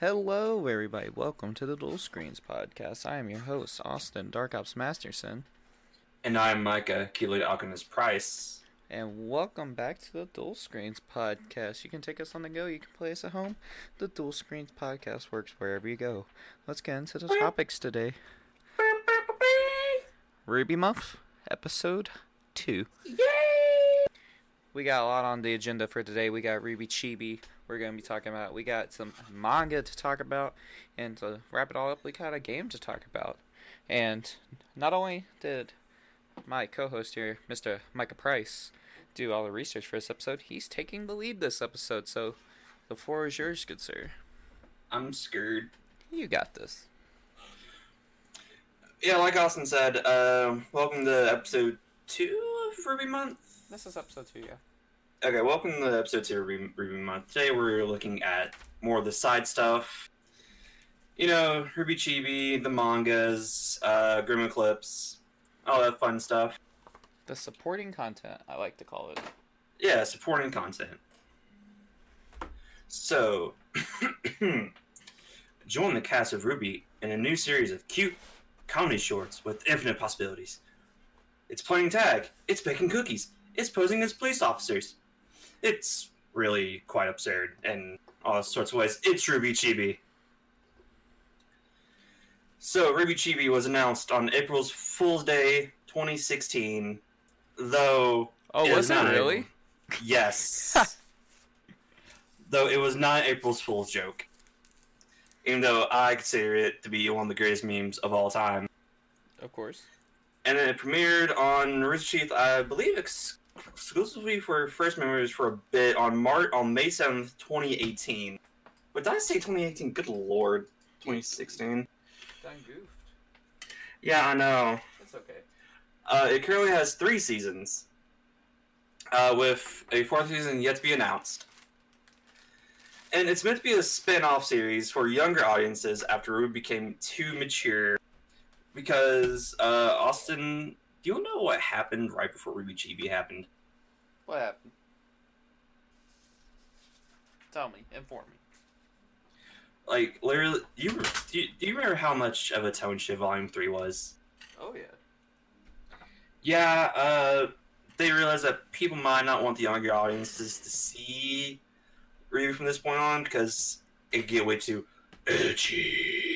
Hello, everybody. Welcome to the Dual Screens Podcast. I am your host, Austin Dark Ops Masterson, And I'm Micah, Keyblade Alchemist Price. and welcome back to the Dual Screens Podcast. You can take us on the go, you can play us at home. The Dual Screens Podcast works wherever you go. Let's get into the topics today. Ruby Muff, episode 2. Yay! We got a lot on the agenda for today. We got Ruby Chibi. We're going to be talking about. We got some manga to talk about, and to wrap it all up, we got a game to talk about. And not only did my co-host here, Mr. Micah Price, do all the research for this episode, he's taking the lead this episode. So the floor is yours, good sir. I'm scared. You got this. Yeah, like Austin said, uh, welcome to episode two of Ruby Month. This is episode two, yeah. Okay, welcome to the episode two of Ruby, Month. Today we're looking at more of the side stuff. You know, Ruby Chibi, the mangas, uh, Grim Eclipse, all that fun stuff. The supporting content, I like to call it. Yeah, supporting content. So, join the cast of Ruby in a new series of cute comedy shorts with infinite possibilities. It's playing tag. It's baking cookies. It's posing as police officers. It's really quite absurd in all sorts of ways. It's Ruby Chibi. So, Ruby Chibi was announced on April's Fool's Day 2016, though Oh, was it really? Yes. though it was not April's Fool's joke. Even though I consider it to be one of the greatest memes of all time. Of course. And then it premiered on Rooster Teeth, I believe, ex- exclusively for first members for a bit on Mar- on May seventh, twenty eighteen. But did I say twenty eighteen? Good lord, twenty sixteen. Done goofed. Yeah, I know. It's okay. Uh, it currently has three seasons, uh, with a fourth season yet to be announced. And it's meant to be a spin off series for younger audiences after Ruby became too mature. Because, uh, Austin, do you know what happened right before Ruby Chibi happened? What happened? Tell me. Inform me. Like, literally, you, do, you, do you remember how much of a tone shift Volume 3 was? Oh yeah. Yeah, uh, they realized that people might not want the younger audiences to see Ruby from this point on because it get way too edgy.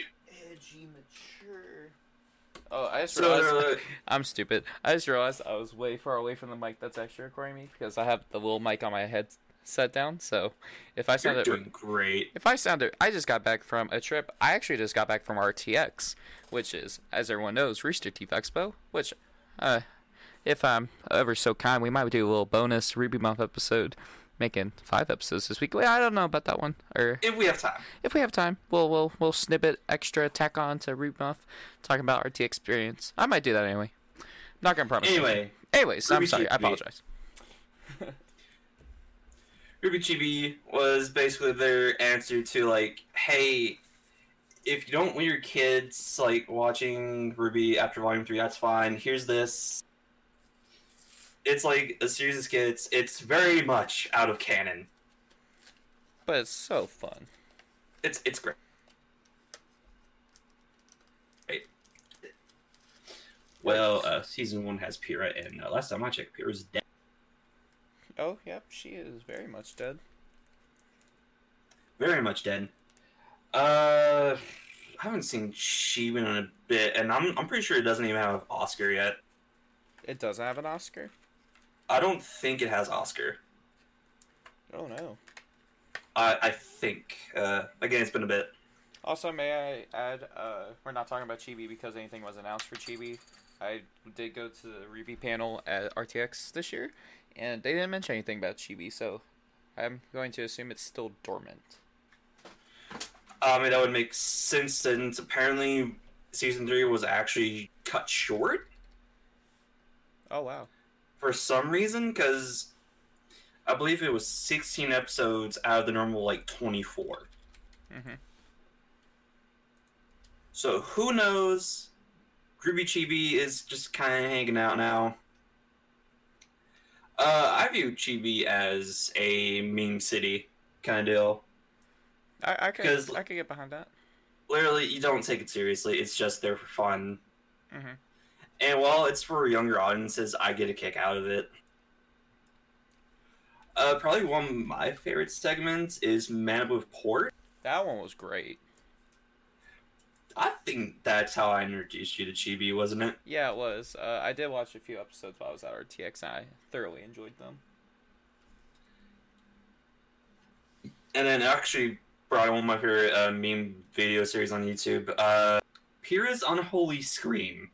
Oh, I just realized they're I'm stupid. I just realized I was way far away from the mic that's actually recording me because I have the little mic on my head set down. So if I sounded doing great. if I sounded, I just got back from a trip. I actually just got back from RTX, which is, as everyone knows, Rooster Teeth Expo. Which, uh, if I'm ever so kind, we might do a little bonus Ruby Month episode, making five episodes this week. Well, I don't know about that one, or If we have time. if we have time, we'll we'll we'll snippet extra tack on to Ruby Month, talking about RT experience. I might do that anyway. Not gonna promise. Anyway, anyways, I'm Ruby sorry. I apologize. Ruby Chibi was basically their answer to like, hey, if you don't want your kids like watching Ruby after Volume Three, that's fine. Here's this. It's like a series of skits. It's very much out of canon. But it's so fun. It's it's great. Well, uh, season one has Pyrrha, and uh, last time I checked, Pyrrha's dead. Oh, yep, she is very much dead. Very much dead. Uh, I haven't seen Shiba in a bit, and I'm I'm pretty sure it doesn't even have Oscar yet. It doesn't have an Oscar. I don't think it has Oscar. Oh no. I I think. Uh, again, it's been a bit. Also, may I add, uh, we're not talking about Chibi because anything was announced for Chibi. I did go to the Ruby panel at RTX this year, and they didn't mention anything about Chibi, so I'm going to assume it's still dormant. I mean, that would make sense since apparently season three was actually cut short. Oh wow. For some reason because I believe it was 16 episodes out of the normal like 24. Mm-hmm. So who knows? Groovy Chibi is just kind of hanging out now. Uh, I view Chibi as a meme city kind of deal. I I could I could get behind that. Literally, you don't take it seriously. It's just there for fun. Mhm. And while it's for younger audiences, I get a kick out of it. Uh, probably one of my favorite segments is Man with Port. That one was great. I think that's how I introduced you to Chibi, wasn't it? Yeah, it was. Uh, I did watch a few episodes while I was at RTX, and I thoroughly enjoyed them. And then actually, probably one of my favorite uh, meme video series on YouTube, uh, Pyrrha's Unholy Scream,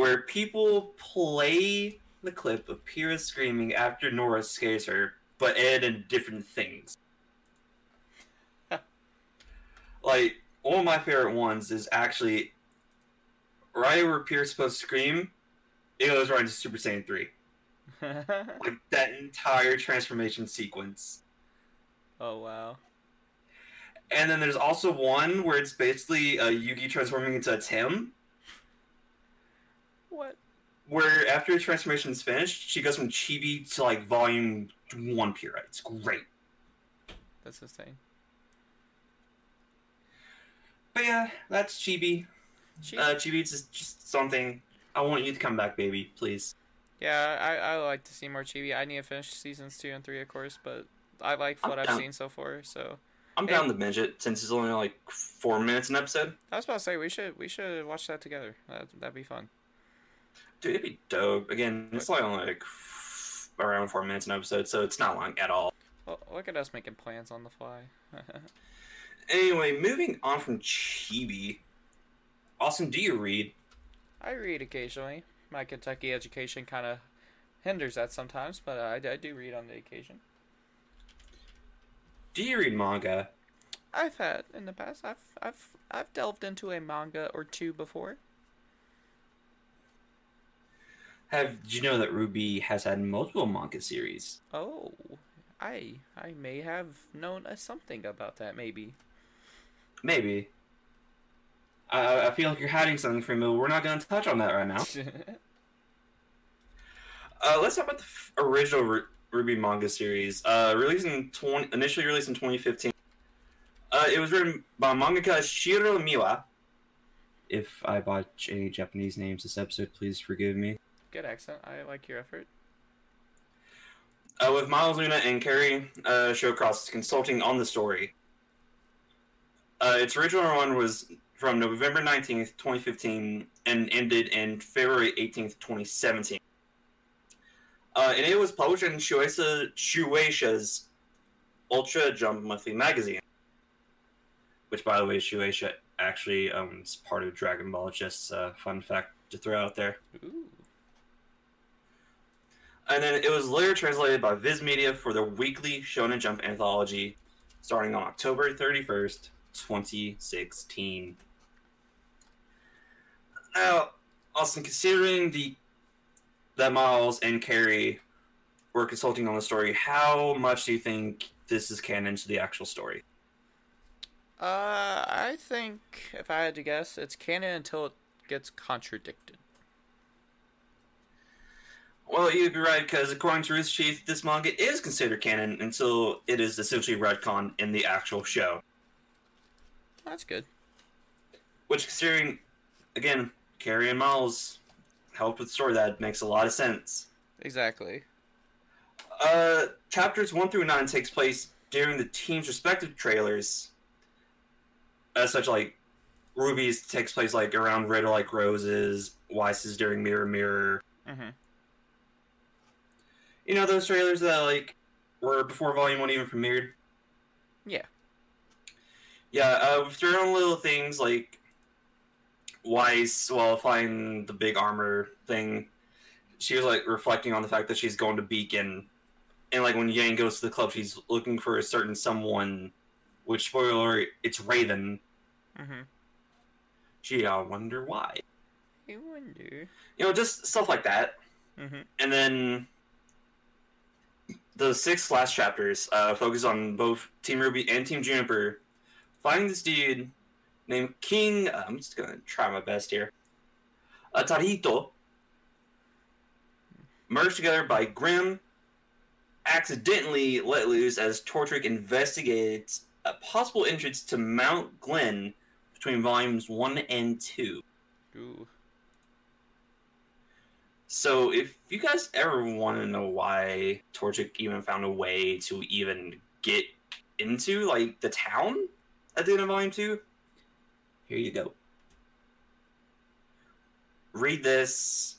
where people play the clip of Pyrrha screaming after Nora scares her, but add in different things. like, one of my favorite ones is actually right where Pyrrha's supposed to scream, it goes right into Super Saiyan 3. Like, that entire transformation sequence. oh wow. And then there's also one where it's basically uh, Yugi transforming into a Tim, What? where after the transformation is finished, she goes from Chibi to like volume one Pyrrha. It's great. That's insane. But yeah, that's Chibi. She, Uh, Chibi is just something. I want you to come back, baby, please. yeah, I I like to see more chibi. I need to finish seasons two and three, of course, but I like what I've seen so far. So I'm down to binge it since it's only like four minutes an episode. I was about to say we should we should watch that together. That that'd be fun. Dude, it'd be dope. Again, it's like only like around four minutes an episode, so it's not long at all. Well, look at us making plans on the fly. Anyway, moving on from Chibi. Austin, do you read? I read occasionally. My Kentucky education kind of hinders that sometimes, but I, I do read on the occasion. Do you read manga? I've had in the past. I've I've I've delved into a manga or two before. Have did you know that Ruby has had multiple manga series? Oh, I I may have known something about that. Maybe. Maybe. I I feel like you're hiding something from me. We're not going to touch on that right now. Uh, let's talk about the f- original Ru- Ruby manga series. Uh, released in 20, initially released in 2015. Uh, it was written by mangaka Shiro Miwa. If I botch any Japanese names this episode, please forgive me. Good accent. I like your effort. uh, with Miles Luna and Kerry uh, Shawcross consulting on the story. Uh, its original run was from November 19th, 2015, and ended in February 18th, 2017. Uh, and it was published in Shueisha, Shueisha's Ultra Jump Monthly magazine, which, by the way, Shueisha actually owns part of Dragon Ball. Just a fun fact to throw out there. Ooh. And then it was later translated by Viz Media for the weekly Shonen Jump anthology starting on October 31st, 2016. Now, Austin, considering the that Miles and Kerry were consulting on the story, how much do you think this is canon to the actual story? Uh, I think if I had to guess, it's canon until it gets contradicted. Well, you'd be right, because according to Rooster Teeth, this manga is considered canon until it is essentially retconned in the actual show. That's good. Which, considering, again, Kerry and Miles helped with the story, that makes a lot of sense. Exactly. Uh, chapters 1 through 9 takes place during the team's respective trailers. As such, like, Ruby's takes place, like, around Red Like Roses, Weiss's during Mirror Mirror. Mm-hmm. You know, those trailers that, like, were before Volume 1 even premiered? Yeah. Yeah, uh, we've thrown little things like Weiss, while flying the big armor thing, she was like reflecting on the fact that she's going to Beacon, and like when Yang goes to the club, she's looking for a certain someone. Which spoiler, it's Raven. Mm-hmm. Gee, I wonder why. I wonder. You know, just stuff like that. Mm-hmm. And then the six last chapters uh, focus on both Team Ruby and Team Juniper finding this dude named King. uh, I'm just gonna try my best here. Uh, Tarito, merged together by Grim, accidentally let loose as Torchwick investigates a possible entrance to Mount Glen between volumes 1 and 2. Ooh. So, if you guys ever want to know why Torchwick even found a way to even get into like the town at the end of Volume Two, here you go. Read this.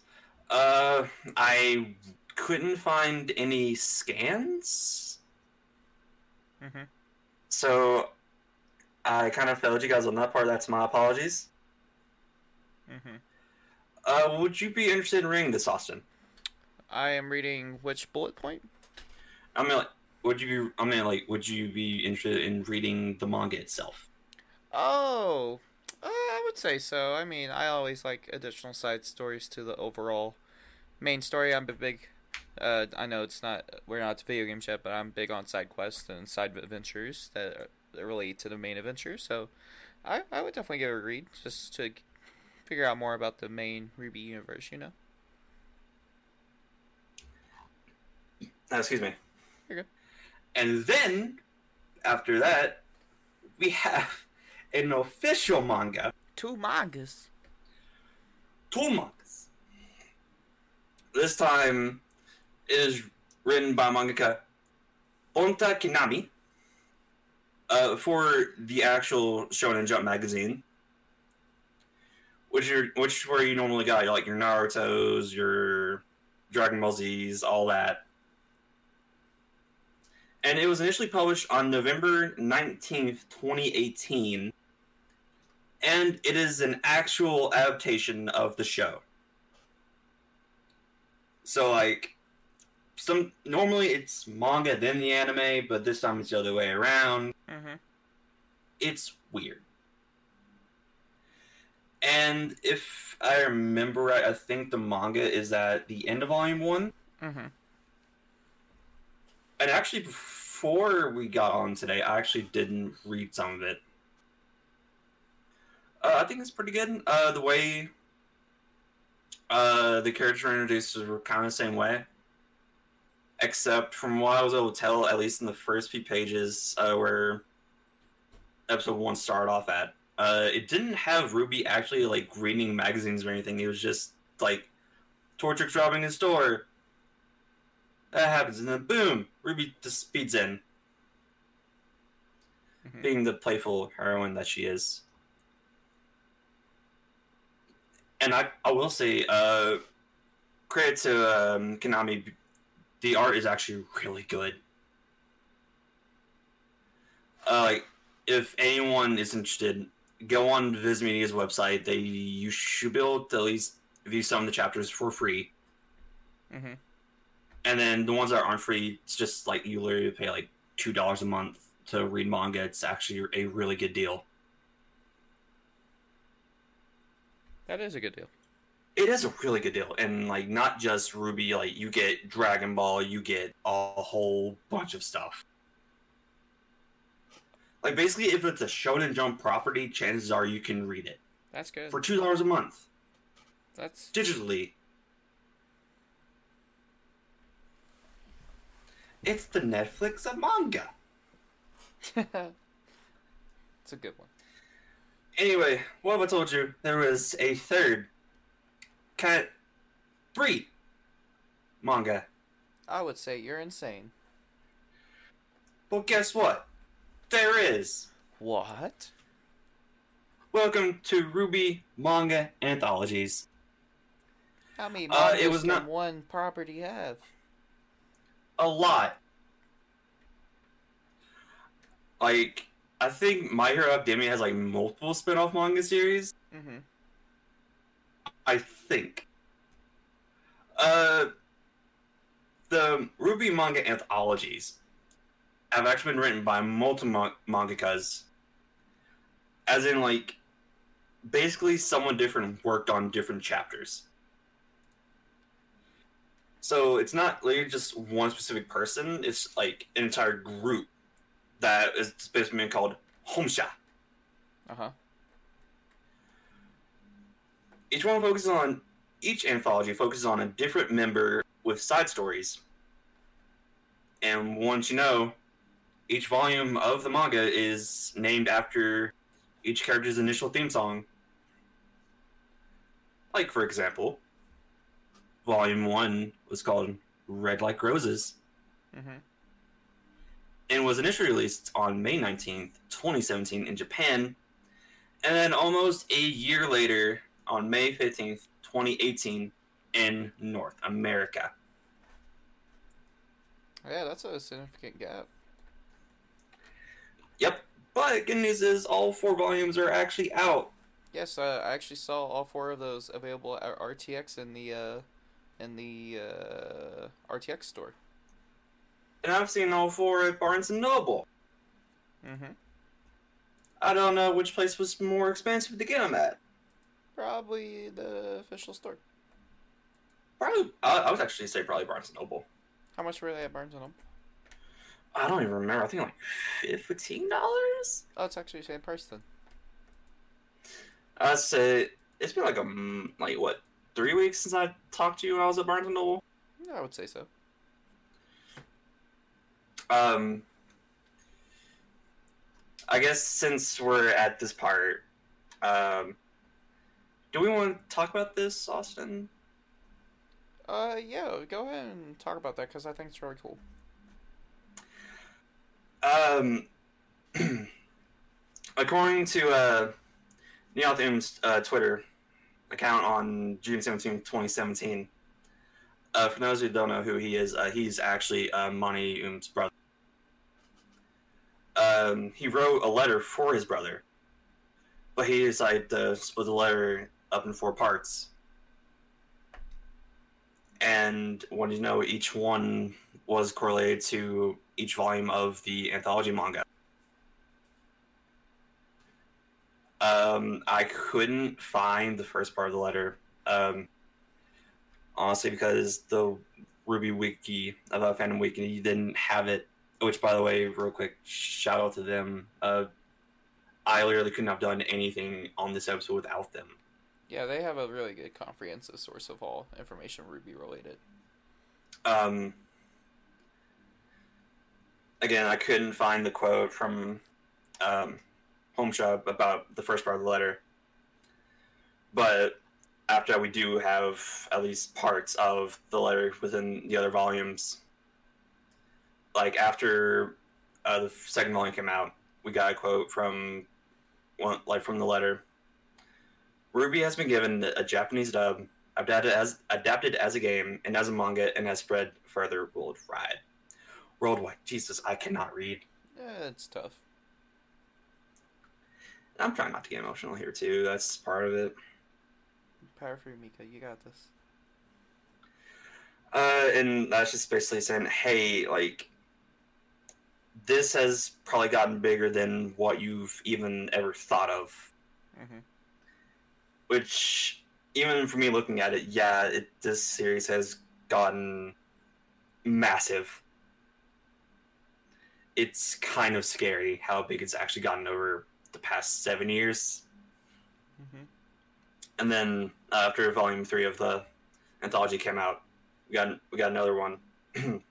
Uh, I couldn't find any scans, Mm-hmm. so I kind of failed you guys on that part. That's my apologies. Mm-hmm. Uh, would you be interested in reading this, Austin? I am reading which bullet point? I mean, like, would you be? I mean, like, would you be interested in reading the manga itself? Oh, uh, I would say so. I mean, I always like additional side stories to the overall main story. I'm a big. Uh, I know it's not we're not to video games yet, but I'm big on side quests and side adventures that, are, that relate to the main adventure. So, I I would definitely give it a read just to figure out more about the main Ruby universe. You know. Uh, excuse me. You're good. And then, after that, we have an official manga, Two mangas. two mangas. This time, it is written by mangaka Bunta Kinami uh, for the actual Shonen Jump magazine, which are which where you normally got like your Naruto's, your Dragon Ball Z's, all that. And it was initially published on November 19th, 2018. And it is an actual adaptation of the show. So like some normally it's manga then the anime, but this time it's the other way around. Mm-hmm. It's weird. And if I remember right, I think the manga is at the end of volume one. Mm-hmm. And actually, before we got on today, I actually didn't read some of it. Uh, I think it's pretty good. Uh, the way uh, the characters were introduced were kind of the same way. Except from what I was able to tell, at least in the first few pages uh, where episode one started off at, uh, it didn't have Ruby actually like reading magazines or anything. It was just like Torchwick's robbing his store. That happens, and then boom, Ruby just speeds in, Mhm. being the playful heroine that she is. And I, I will say, uh, credit to um, Kinami, the art is actually really good. Uh, like, if anyone is interested, go on Viz Media's website. They you should be able to at least view some of the chapters for free. Mm-hmm. And then the ones that aren't free, it's just like you literally pay like two dollars a month to read manga. It's actually a really good deal. That is a good deal. It is a really good deal, and like not just Ruby. Like you get Dragon Ball, you get a whole bunch of stuff. Like basically, if it's a Shonen Jump property, chances are you can read it That's good. for two dollars a month That's digitally. It's the Netflix of manga. it's a good one. Anyway, what have I told you? There was a third cat breed manga. I would say you're insane. But guess what? There is. What? Welcome to Ruby Manga Anthologies. How many Uh, mangas it was can not- one property have? A lot. Like, I think My Hero Academia has like multiple spin off manga series. Mm-hmm. I think. Uh, the Ruby manga anthologies have actually been written by multiple mangakas. As in, like, basically someone different worked on different chapters. So it's not literally just one specific person, it's like an entire group that is basically called Homsha. Uh huh. Each one focuses on each anthology focuses on a different member with side stories. And once you know, each volume of the manga is named after each character's initial theme song. Like, for example, Volume 1 was called Red Like Roses Mm-hmm. and was initially released on May 19th, 2017 in Japan, and then almost a year later on May 15th, 2018 in North America. Yeah, that's a significant gap. Yep, but good news is all four volumes are actually out. Yes, uh, I actually saw all four of those available at RTX in the uh, in the uh, RTX store. And I've seen all four at Barnes and Noble. Mm-hmm. I don't know which place was more expensive to get them at. Probably the official store. Probably, I, I would actually say probably Barnes and Noble. How much were they at Barnes and Noble? I don't even remember. I think like fifteen dollars. Oh, it's actually the same price then. I'd say it's been like a like what three weeks since I talked to you when I was at Barnes and Noble. Yeah, I would say so. Um, I guess since we're at this part, um, do we want to talk about this, Austin? Uh, yeah, go ahead and talk about that because I think it's really cool. Um, according to uh, Neil Oum's uh, Twitter account on June 17, 2017, uh, for those who don't know who he is, uh, he's actually uh, Monty Oum's brother. Um, he wrote a letter for his brother, but he decided to split the letter up in four parts. And wanted to know each one was correlated to each volume of the anthology manga. Um, I couldn't find the first part of the letter, um, honestly, because the Ruby Wiki about Fandom Wiki didn't have it. Which, by the way, real quick, shout out to them. Uh, I literally couldn't have done anything on this episode without them. Yeah, they have a really good comprehensive source of all information Ruby related. Um, again, I couldn't find the quote from um, Home Shop about the first part of the letter. But after that, we do have at least parts of the letter within the other volumes. Like after uh, the second volume came out, we got a quote from one, like from the letter. Ruby has been given a Japanese dub, adapted as adapted as a game and as a manga, and has spread further worldwide. Worldwide, Jesus, I cannot read. Yeah, it's tough. I'm trying not to get emotional here too. That's part of it. Power for you, Micah. You got this. Uh, and that's just basically saying, hey, like, this has probably gotten bigger than what you've even ever thought of. Mm-hmm. Which, even for me looking at it, yeah, it, this series has gotten massive. It's kind of scary how big it's actually gotten over the past seven years. Mm-hmm. and then uh, after volume three of the anthology came out, we got we got another one.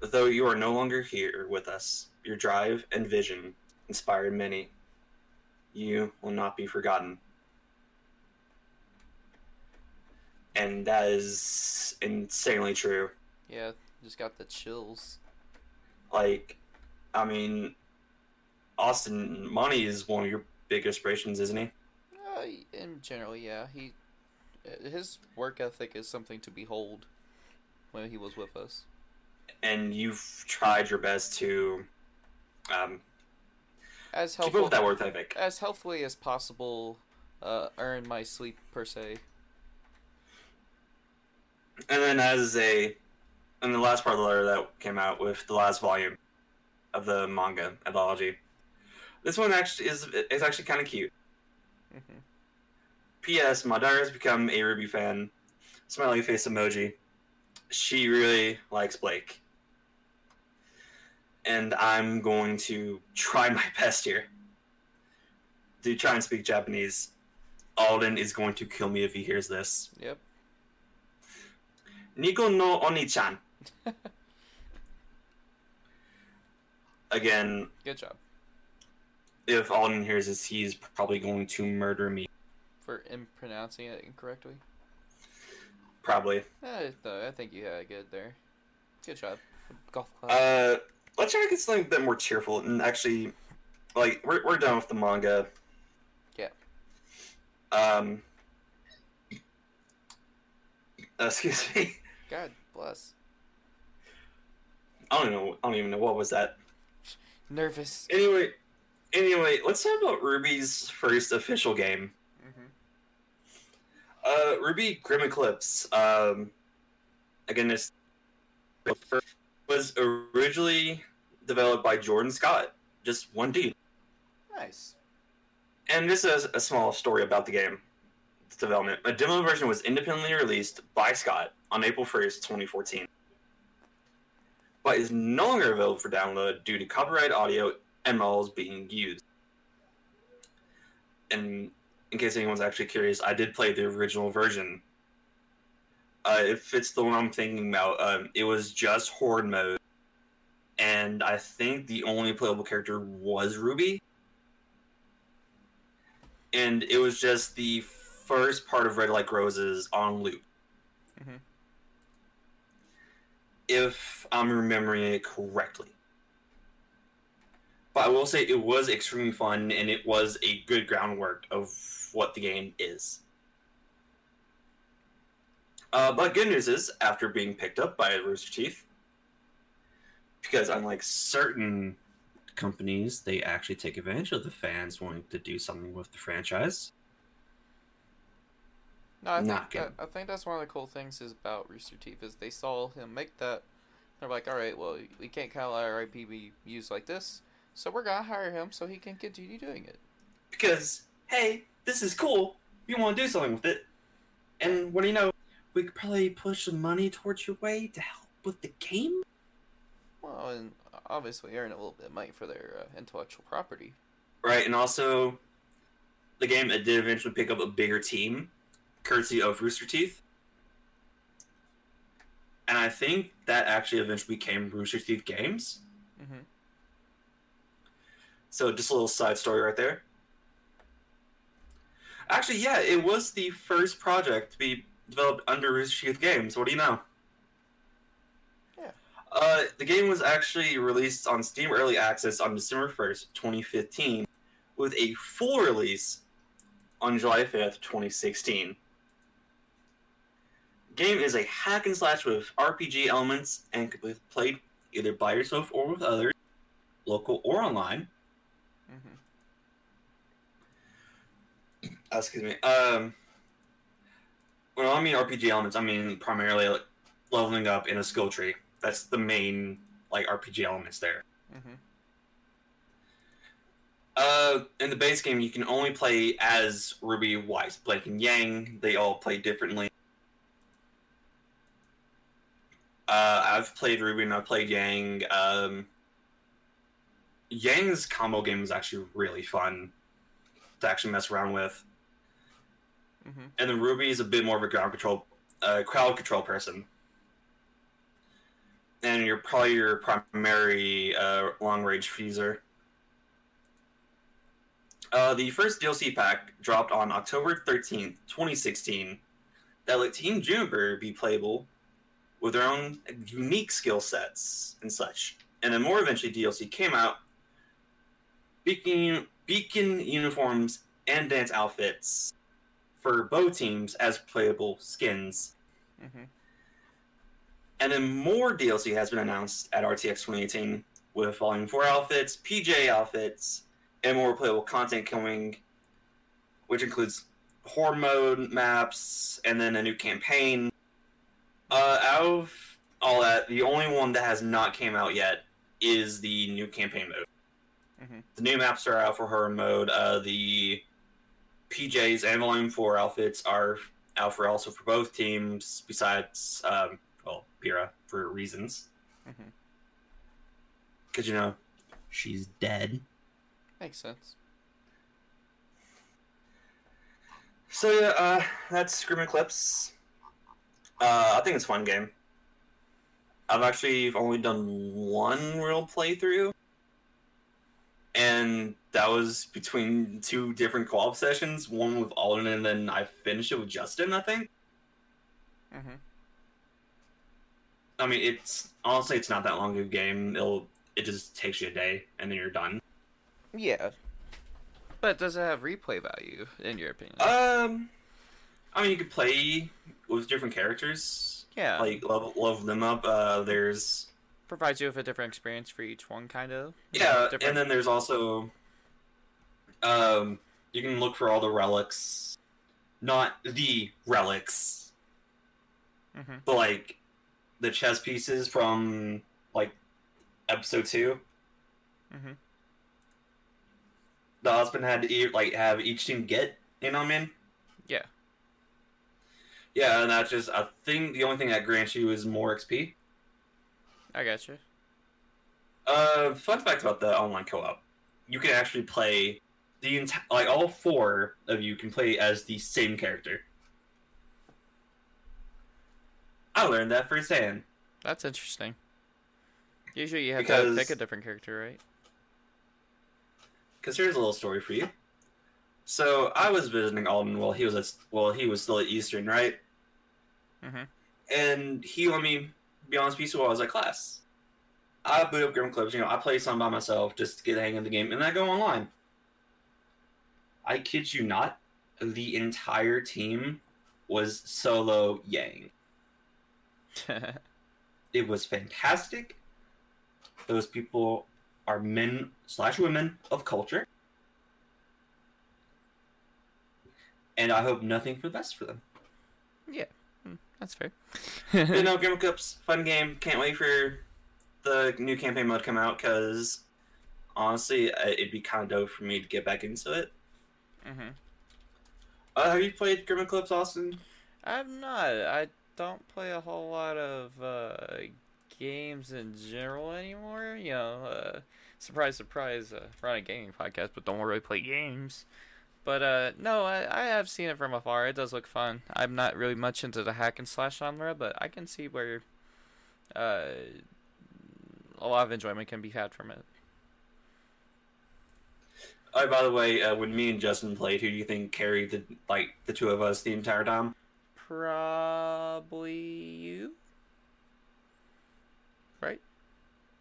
Though you are no longer here with us, your drive and vision inspired many. You will not be forgotten, and that is insanely true. Yeah, just got the chills. Like, I mean, Austin Monty is one of your big inspirations, isn't he? Uh, in general, yeah, he, his work ethic is something to behold. When he was with us. And you've tried your best to um, As helpful that work ethic. as healthfully as possible, uh, earn my sleep per se. And then as a and the last part of the letter that came out with the last volume of the manga anthology. This one actually is is actually kind of cute. hmm P.S. My daughter has become a Ruby fan. Smiley face emoji. She really likes Blake. And I'm going to try my best here to try and speak Japanese. Alden is going to kill me if he hears this. Yep. Nico no Oni-chan. again, Good job if Alden hears this, he's probably going to murder me. for in pronouncing it incorrectly. Probably. Though I think you had it good there. Good job, golf club. Uh, let's try to get something a bit more cheerful and actually, like, we're, we're done with the manga. Yeah. Um. uh, excuse me. God bless. I don't know. I don't even know what was that. Nervous. Anyway, anyway, let's talk about Ruby's first official game. hmm Uh, Ruby Grim Eclipse. Um, again, this was originally developed by Jordan Scott, just one dude. Nice. And this is a small story about the game. Development. A demo version was independently released by Scott on April 1st, 2014. But is no longer available for download due to copyright audio and models being used. And in case anyone's actually curious, I did play the original version. Uh, if it's the one I'm thinking about, um, it was just Horde mode. And I think the only playable character was Ruby and it was just the first part of Red Like Roses on loop. Mhm. If I'm remembering it correctly. But I will say it was extremely fun and it was a good groundwork of what the game is. Uh, but good news is, after being picked up by Rooster Teeth, because unlike certain companies, they actually take advantage of the fans wanting to do something with the franchise. No, I think Not that, I think that's one of the cool things is about Rooster Teeth is they saw him make that. They're like, all right, well, we can't kind of let our IP be used like this, so we're gonna hire him so he can continue doing it. Because, hey, this is cool. We want to do something with it. And what do you know? We could probably push some money towards your way to help with the game. Well, and obviously earn a little bit of money for their uh, intellectual property. Right, and also, the game it did eventually pick up a bigger team, courtesy of Rooster Teeth. And I think that actually eventually became Rooster Teeth Games. hmm So just a little side story right there. Actually, yeah, it was the first project to be developed under Rooster Teeth Games. What do you know? Yeah. Uh, the game was actually released on Steam Early Access on December 1st, 2015, with a full release on July 5th, 2016. Game is a hack and slash with RPG elements and can be played either by yourself or with others, local or online. hmm Uh, excuse me. Um, when I mean RPG elements, I mean primarily like leveling up in a skill tree. That's the main like RPG elements there. hmm Uh, in the base game, you can only play as Ruby, Weiss, Blake, and Yang. They all play differently. Uh, I've played Ruby and I've played Yang. Um, Yang's combo game is actually really fun to actually mess around with. hmm and then Ruby is a bit more of a ground control, uh, crowd control person. And you're probably your primary uh, long range freezer. Uh, the first DLC pack dropped on October 13th, 2016, that let Team Juniper be playable with their own unique skill sets and such. And then more eventually, DLC came out, beacon, beacon uniforms and dance outfits for both teams as playable skins. hmm And then more DLC has been announced at RTX 2018 with Volume 4 outfits, PJ outfits, and more playable content coming, which includes horde mode maps and then a new campaign. Uh, out of all that, the only one that has not came out yet is the new campaign mode. Mhm. The new maps are out for horde mode. Uh, the PJs and Volume 4 outfits are out for also for both teams, besides, um, well, Pyrrha, for reasons. Because, you know, she's dead. Makes sense. So, yeah, uh, that's Grim Eclipse. Uh, I think it's a fun game. I've actually only done one real playthrough. and that was between two different co-op sessions. One with Alden, and then I finished it with Justin. I think. Mm-hmm. I mean, it's honestly it's not that long of a game. It'll it just takes you a day, and then you're done. Yeah. But does it have replay value, in your opinion? Um, I mean, you could play with different characters, yeah. like level level them up. Uh, there's Provides you with a different experience for each one, kind of. Yeah, know, and then there's also um, you can look for all the relics, not the relics, Mhm. but like the chess pieces from like episode two. mm-hmm. The husband had to like have each team get. You know what I mean? Yeah. And that's just I think the only thing that grants you is more XP. I got you. Uh, fun fact about the online co-op: you can actually play the entire like all four of you can play as the same character. I learned that firsthand. That's interesting. Usually you have Because- to pick a different character, right? Because here's a little story for you. So I was visiting Alden while he was at well he was still at Eastern, right? Mm-hmm. And he let me be honest with you while I was at class. I boot up Grim Clips, you know, I play some by myself just to get the hang of the game, and I go online. I kid you not, the entire team was solo Yang. It was fantastic. Those people are men slash women of culture. And I hope nothing for the best for them. That's fair. you know, Grim Eclipse, fun game. Can't wait for the new campaign mode to come out because honestly, uh, it'd be kind of dope for me to get back into it. mm-hmm. Uh, have you played Grim Eclipse, Austin? I'm not. I don't play a whole lot of uh, games in general anymore. You know, uh, surprise, surprise, uh, we're on a gaming podcast, but don't really play games. But uh, no, I, I have seen it from afar. It does look fun. I'm not really much into the hack and slash genre, but I can see where uh, a lot of enjoyment can be had from it. Oh, by the way, uh, when me and Justin played, who do you think carried the like the two of us the entire time? Probably you. Right?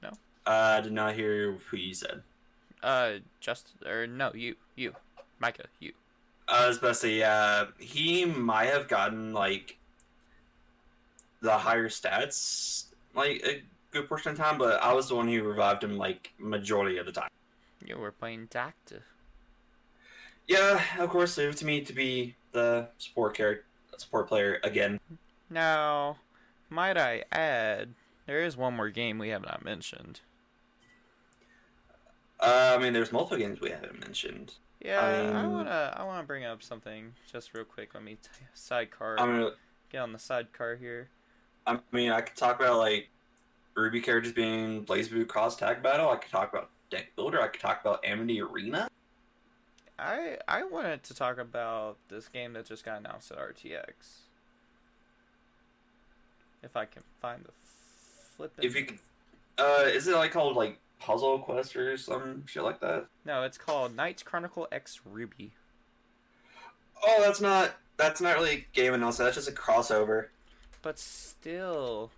Uh, I did not hear who you said. Uh, just or no, you, you, Micah, you. I was about to say, uh, he might have gotten like the higher stats, like a good portion of the time, but I was the one who revived him like majority of the time. You were playing Dacta. Yeah, of course, leave it to me to be the support character, support player again. Now, might I add, there is one more game we have not mentioned. Uh, I mean, there's multiple games we haven't mentioned. Yeah, I, Um, wanna, I wanna bring up something just real quick. Let me t- sidecar. I mean, Get on the sidecar here. I mean, I could talk about like Ruby characters being BlazBlue Cross Tag Battle. I could talk about Deck Builder. I could talk about Amity Arena. I I wanted to talk about this game that just got announced at RTX. If I can find the flip. If you could, uh, is it like called like Puzzle Quest or some shit like that? No, it's called Knights Chronicle X Ruby. Oh, that's not that's not really a game announcement. That's just a crossover. But still.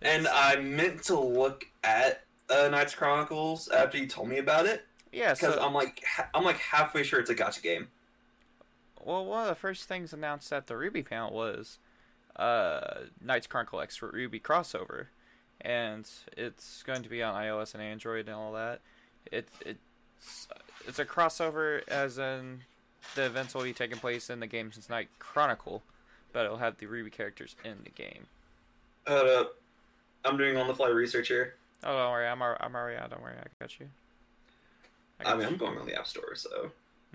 And it's- I meant to look at uh, Knights Chronicles after you told me about it yeah, because so I'm like ha- I'm like halfway sure it's a gacha game. well, one of the first things announced at the Ruby panel was uh, Knights Chronicle X Ruby crossover, and it's going to be on iOS and Android and all that. It it's it's a crossover, as in the events will be taking place in the game's Night Chronicle, but it'll have the Ruby characters in the game. Hold up, I'm doing on the fly research here. Oh, don't worry, I'm I'm already out. Don't worry, I got you. I got mean, you. I'm going on the App Store, so.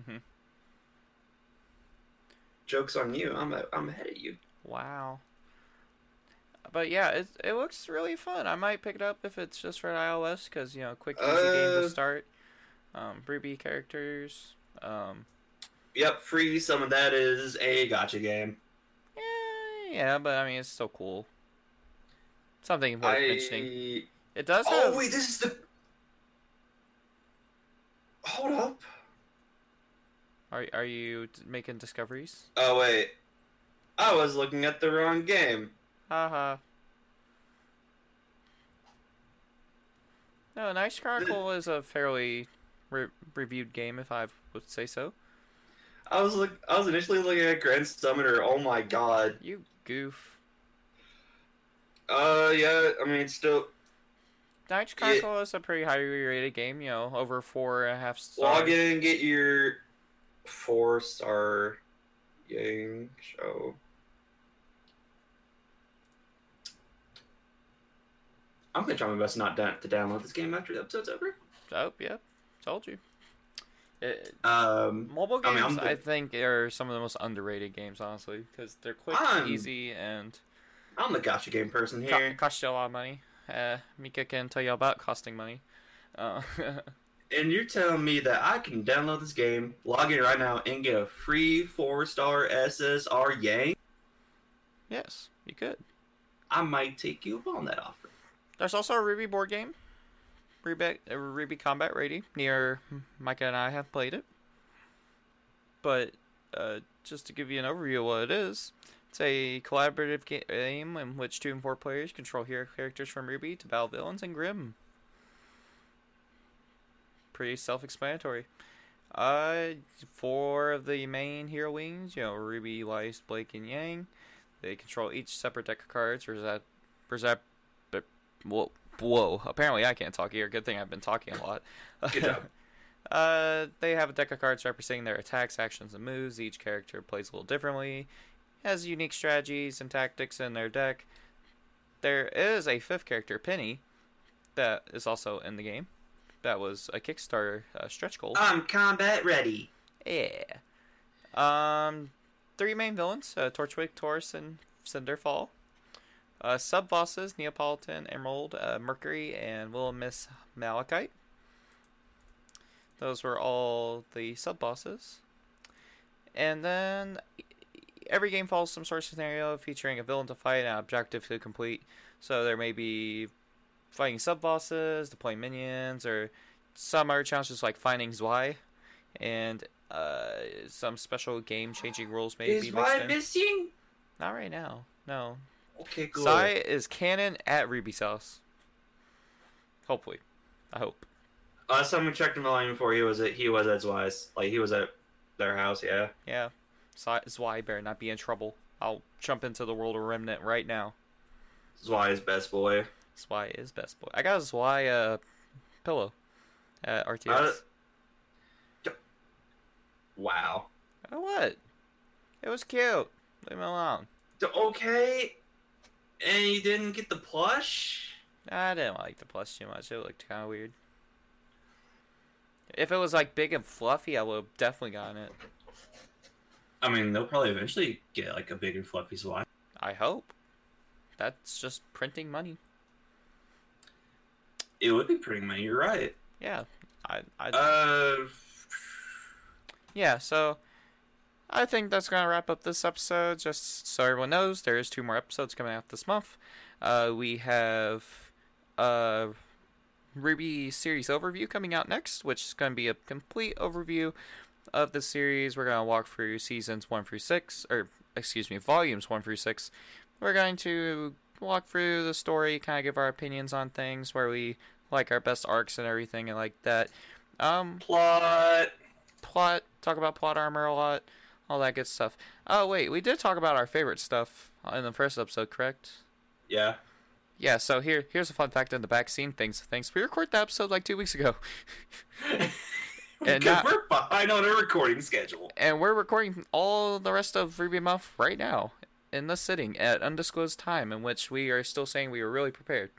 Mhm. Jokes on you. I'm a, I'm ahead of you. Wow. But yeah, it it looks really fun. I might pick it up if it's just for iOS because you know, quick easy game to Uh, start. Um, Ruby characters. Um, Yep, free. Some of that is a gacha game. yeah, yeah, but I mean, it's still cool. Something worth mentioning. It does Oh have. wait, this is the. hold up. Are are you making discoveries? Oh wait, I was looking at the wrong game. Haha. No, Knights Chronicle is a fairly re- reviewed game, if I would say so. I was look. I was initially looking at Grand Summoner. Oh my god. You goof. Uh, yeah. I mean, it's still Knights Chronicle is a pretty highly rated game, you know, over four and a half stars. log in and get your four star game show. I'm gonna try my best not to download this game after the episode's over. Oh, yeah. Told you. It, Um, mobile I games, mean, I, think, are some of the most underrated games, honestly, because they're quick, I'm- easy, and I'm the gacha game person co- here, cost you a lot of money. Uh, Micah can tell you about costing money. Uh, and you're telling me that I can download this game, log in right now, and get a free four star SSR Yang? yes, you could. I might take you up on that offer. There's also a RWBY board game. RWBY, RWBY Combat Ready. Near Micah and I have played it. But uh, just to give you an overview of what it is, it's a collaborative game in which two and four players control hero characters from RWBY to battle villains and Grimm. Pretty self-explanatory. Uh, four of the main hero wings, you know, Ruby, Weiss, Blake, and Yang. They control each separate deck of cards. Rosette, whoa, whoa. Apparently, I can't talk here. Good thing I've been talking a lot. Good job. uh, they have a deck of cards representing their attacks, actions, and moves. Each character plays a little differently, has unique strategies and tactics in their deck. There is a fifth character, Penny, that is also in the game. That was a Kickstarter uh, stretch goal. I'm combat ready. Yeah. Um, three main villains: uh, Torchwick, Taurus, and Cinder Fall. Uh, sub bosses: Neopolitan, Emerald, uh, Mercury, and Will Miss Malachite. Those were all the sub bosses. And then every game follows some sort of scenario featuring a villain to fight and an objective to complete. So there may be fighting sub bosses, deploying minions, or some other challenges like finding Zwei, and uh, some special game changing rules may Is be mixed why in. missing? Not right now. No. Okay, cool. Psy is canon at Ruby's house. Hopefully. I hope. Last time we checked in him line before, he was at he was at Zwei's. Like he was at their house. Yeah. Yeah. Psy- Zwei better not be in trouble. I'll jump into the world of Remnant right now. Zwei's best boy. Zwei is best boy. I got a Zwei uh, pillow at RTX. Uh, Wow. what? It was cute. Leave me alone. Okay. And you didn't get the plush? I didn't like the plush too much. It looked kind of weird. If it was like big and fluffy, I would have definitely gotten it. I mean, they'll probably eventually get like a big and fluffy Zwei. I hope. That's just printing money. It would be printing money. You're right. Yeah. I. I. Uh, yeah. So. I think that's gonna wrap up this episode. Just so everyone knows, there is two more episodes coming out this month. Uh, we have uh, RWBY series overview coming out next, which is gonna be a complete overview of the series. We're gonna walk through seasons one through six, or excuse me, volumes one through six. We're going to walk through the story, kind of give our opinions on things, where we like our best arcs and everything, and like that. Um, plot. plot, talk about plot armor a lot, all that good stuff. Oh wait, we did talk about our favorite stuff in the first episode, correct? Yeah. Yeah. So here, here's a fun fact in the back scene things. Things we recorded that episode like two weeks ago, And not- we're behind on a recording schedule. and we're recording all the rest of RWBY Month right now in the sitting at undisclosed time, in which we are still saying we were really prepared.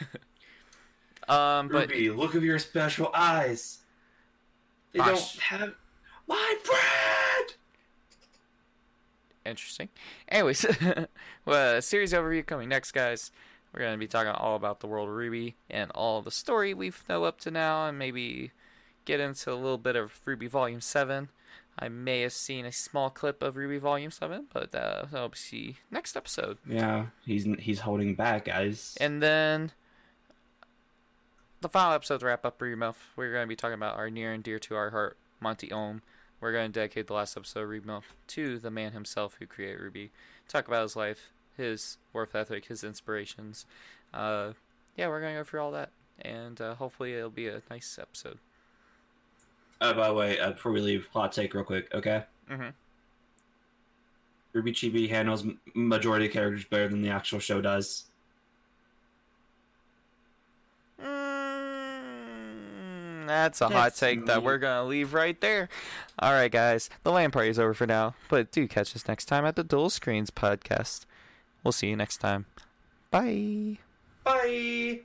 um, but Ruby, look of your special eyes. They Gosh. don't have my bread. Interesting. Anyways, well, a series overview coming next, guys. We're gonna be talking all about the world of RWBY and all the story we've know up to now, and maybe get into a little bit of RWBY Volume Seven. I may have seen a small clip of RWBY Volume Seven, but uh, that'll be see next episode. Yeah, he's he's holding back, guys. And then the final episode to wrap up RWBY Month. we're going to be talking about our near and dear to our heart, Monty Oum. We're going to dedicate the last episode of Rebuff to the man himself who created RWBY. Talk about his life, his work ethic, his inspirations. Uh, yeah, we're going to go through all that, and uh, hopefully it'll be a nice episode. Uh, by the way, uh, before we leave, hot take real quick, okay? Mm-hmm. RWBY Chibi handles majority of characters better than the actual show does. That's a hot That's take that we're gonna leave right there. All right, guys, the land party is over for now, but do catch us next time at the Dual Screens podcast. We'll see you next time. Bye. Bye.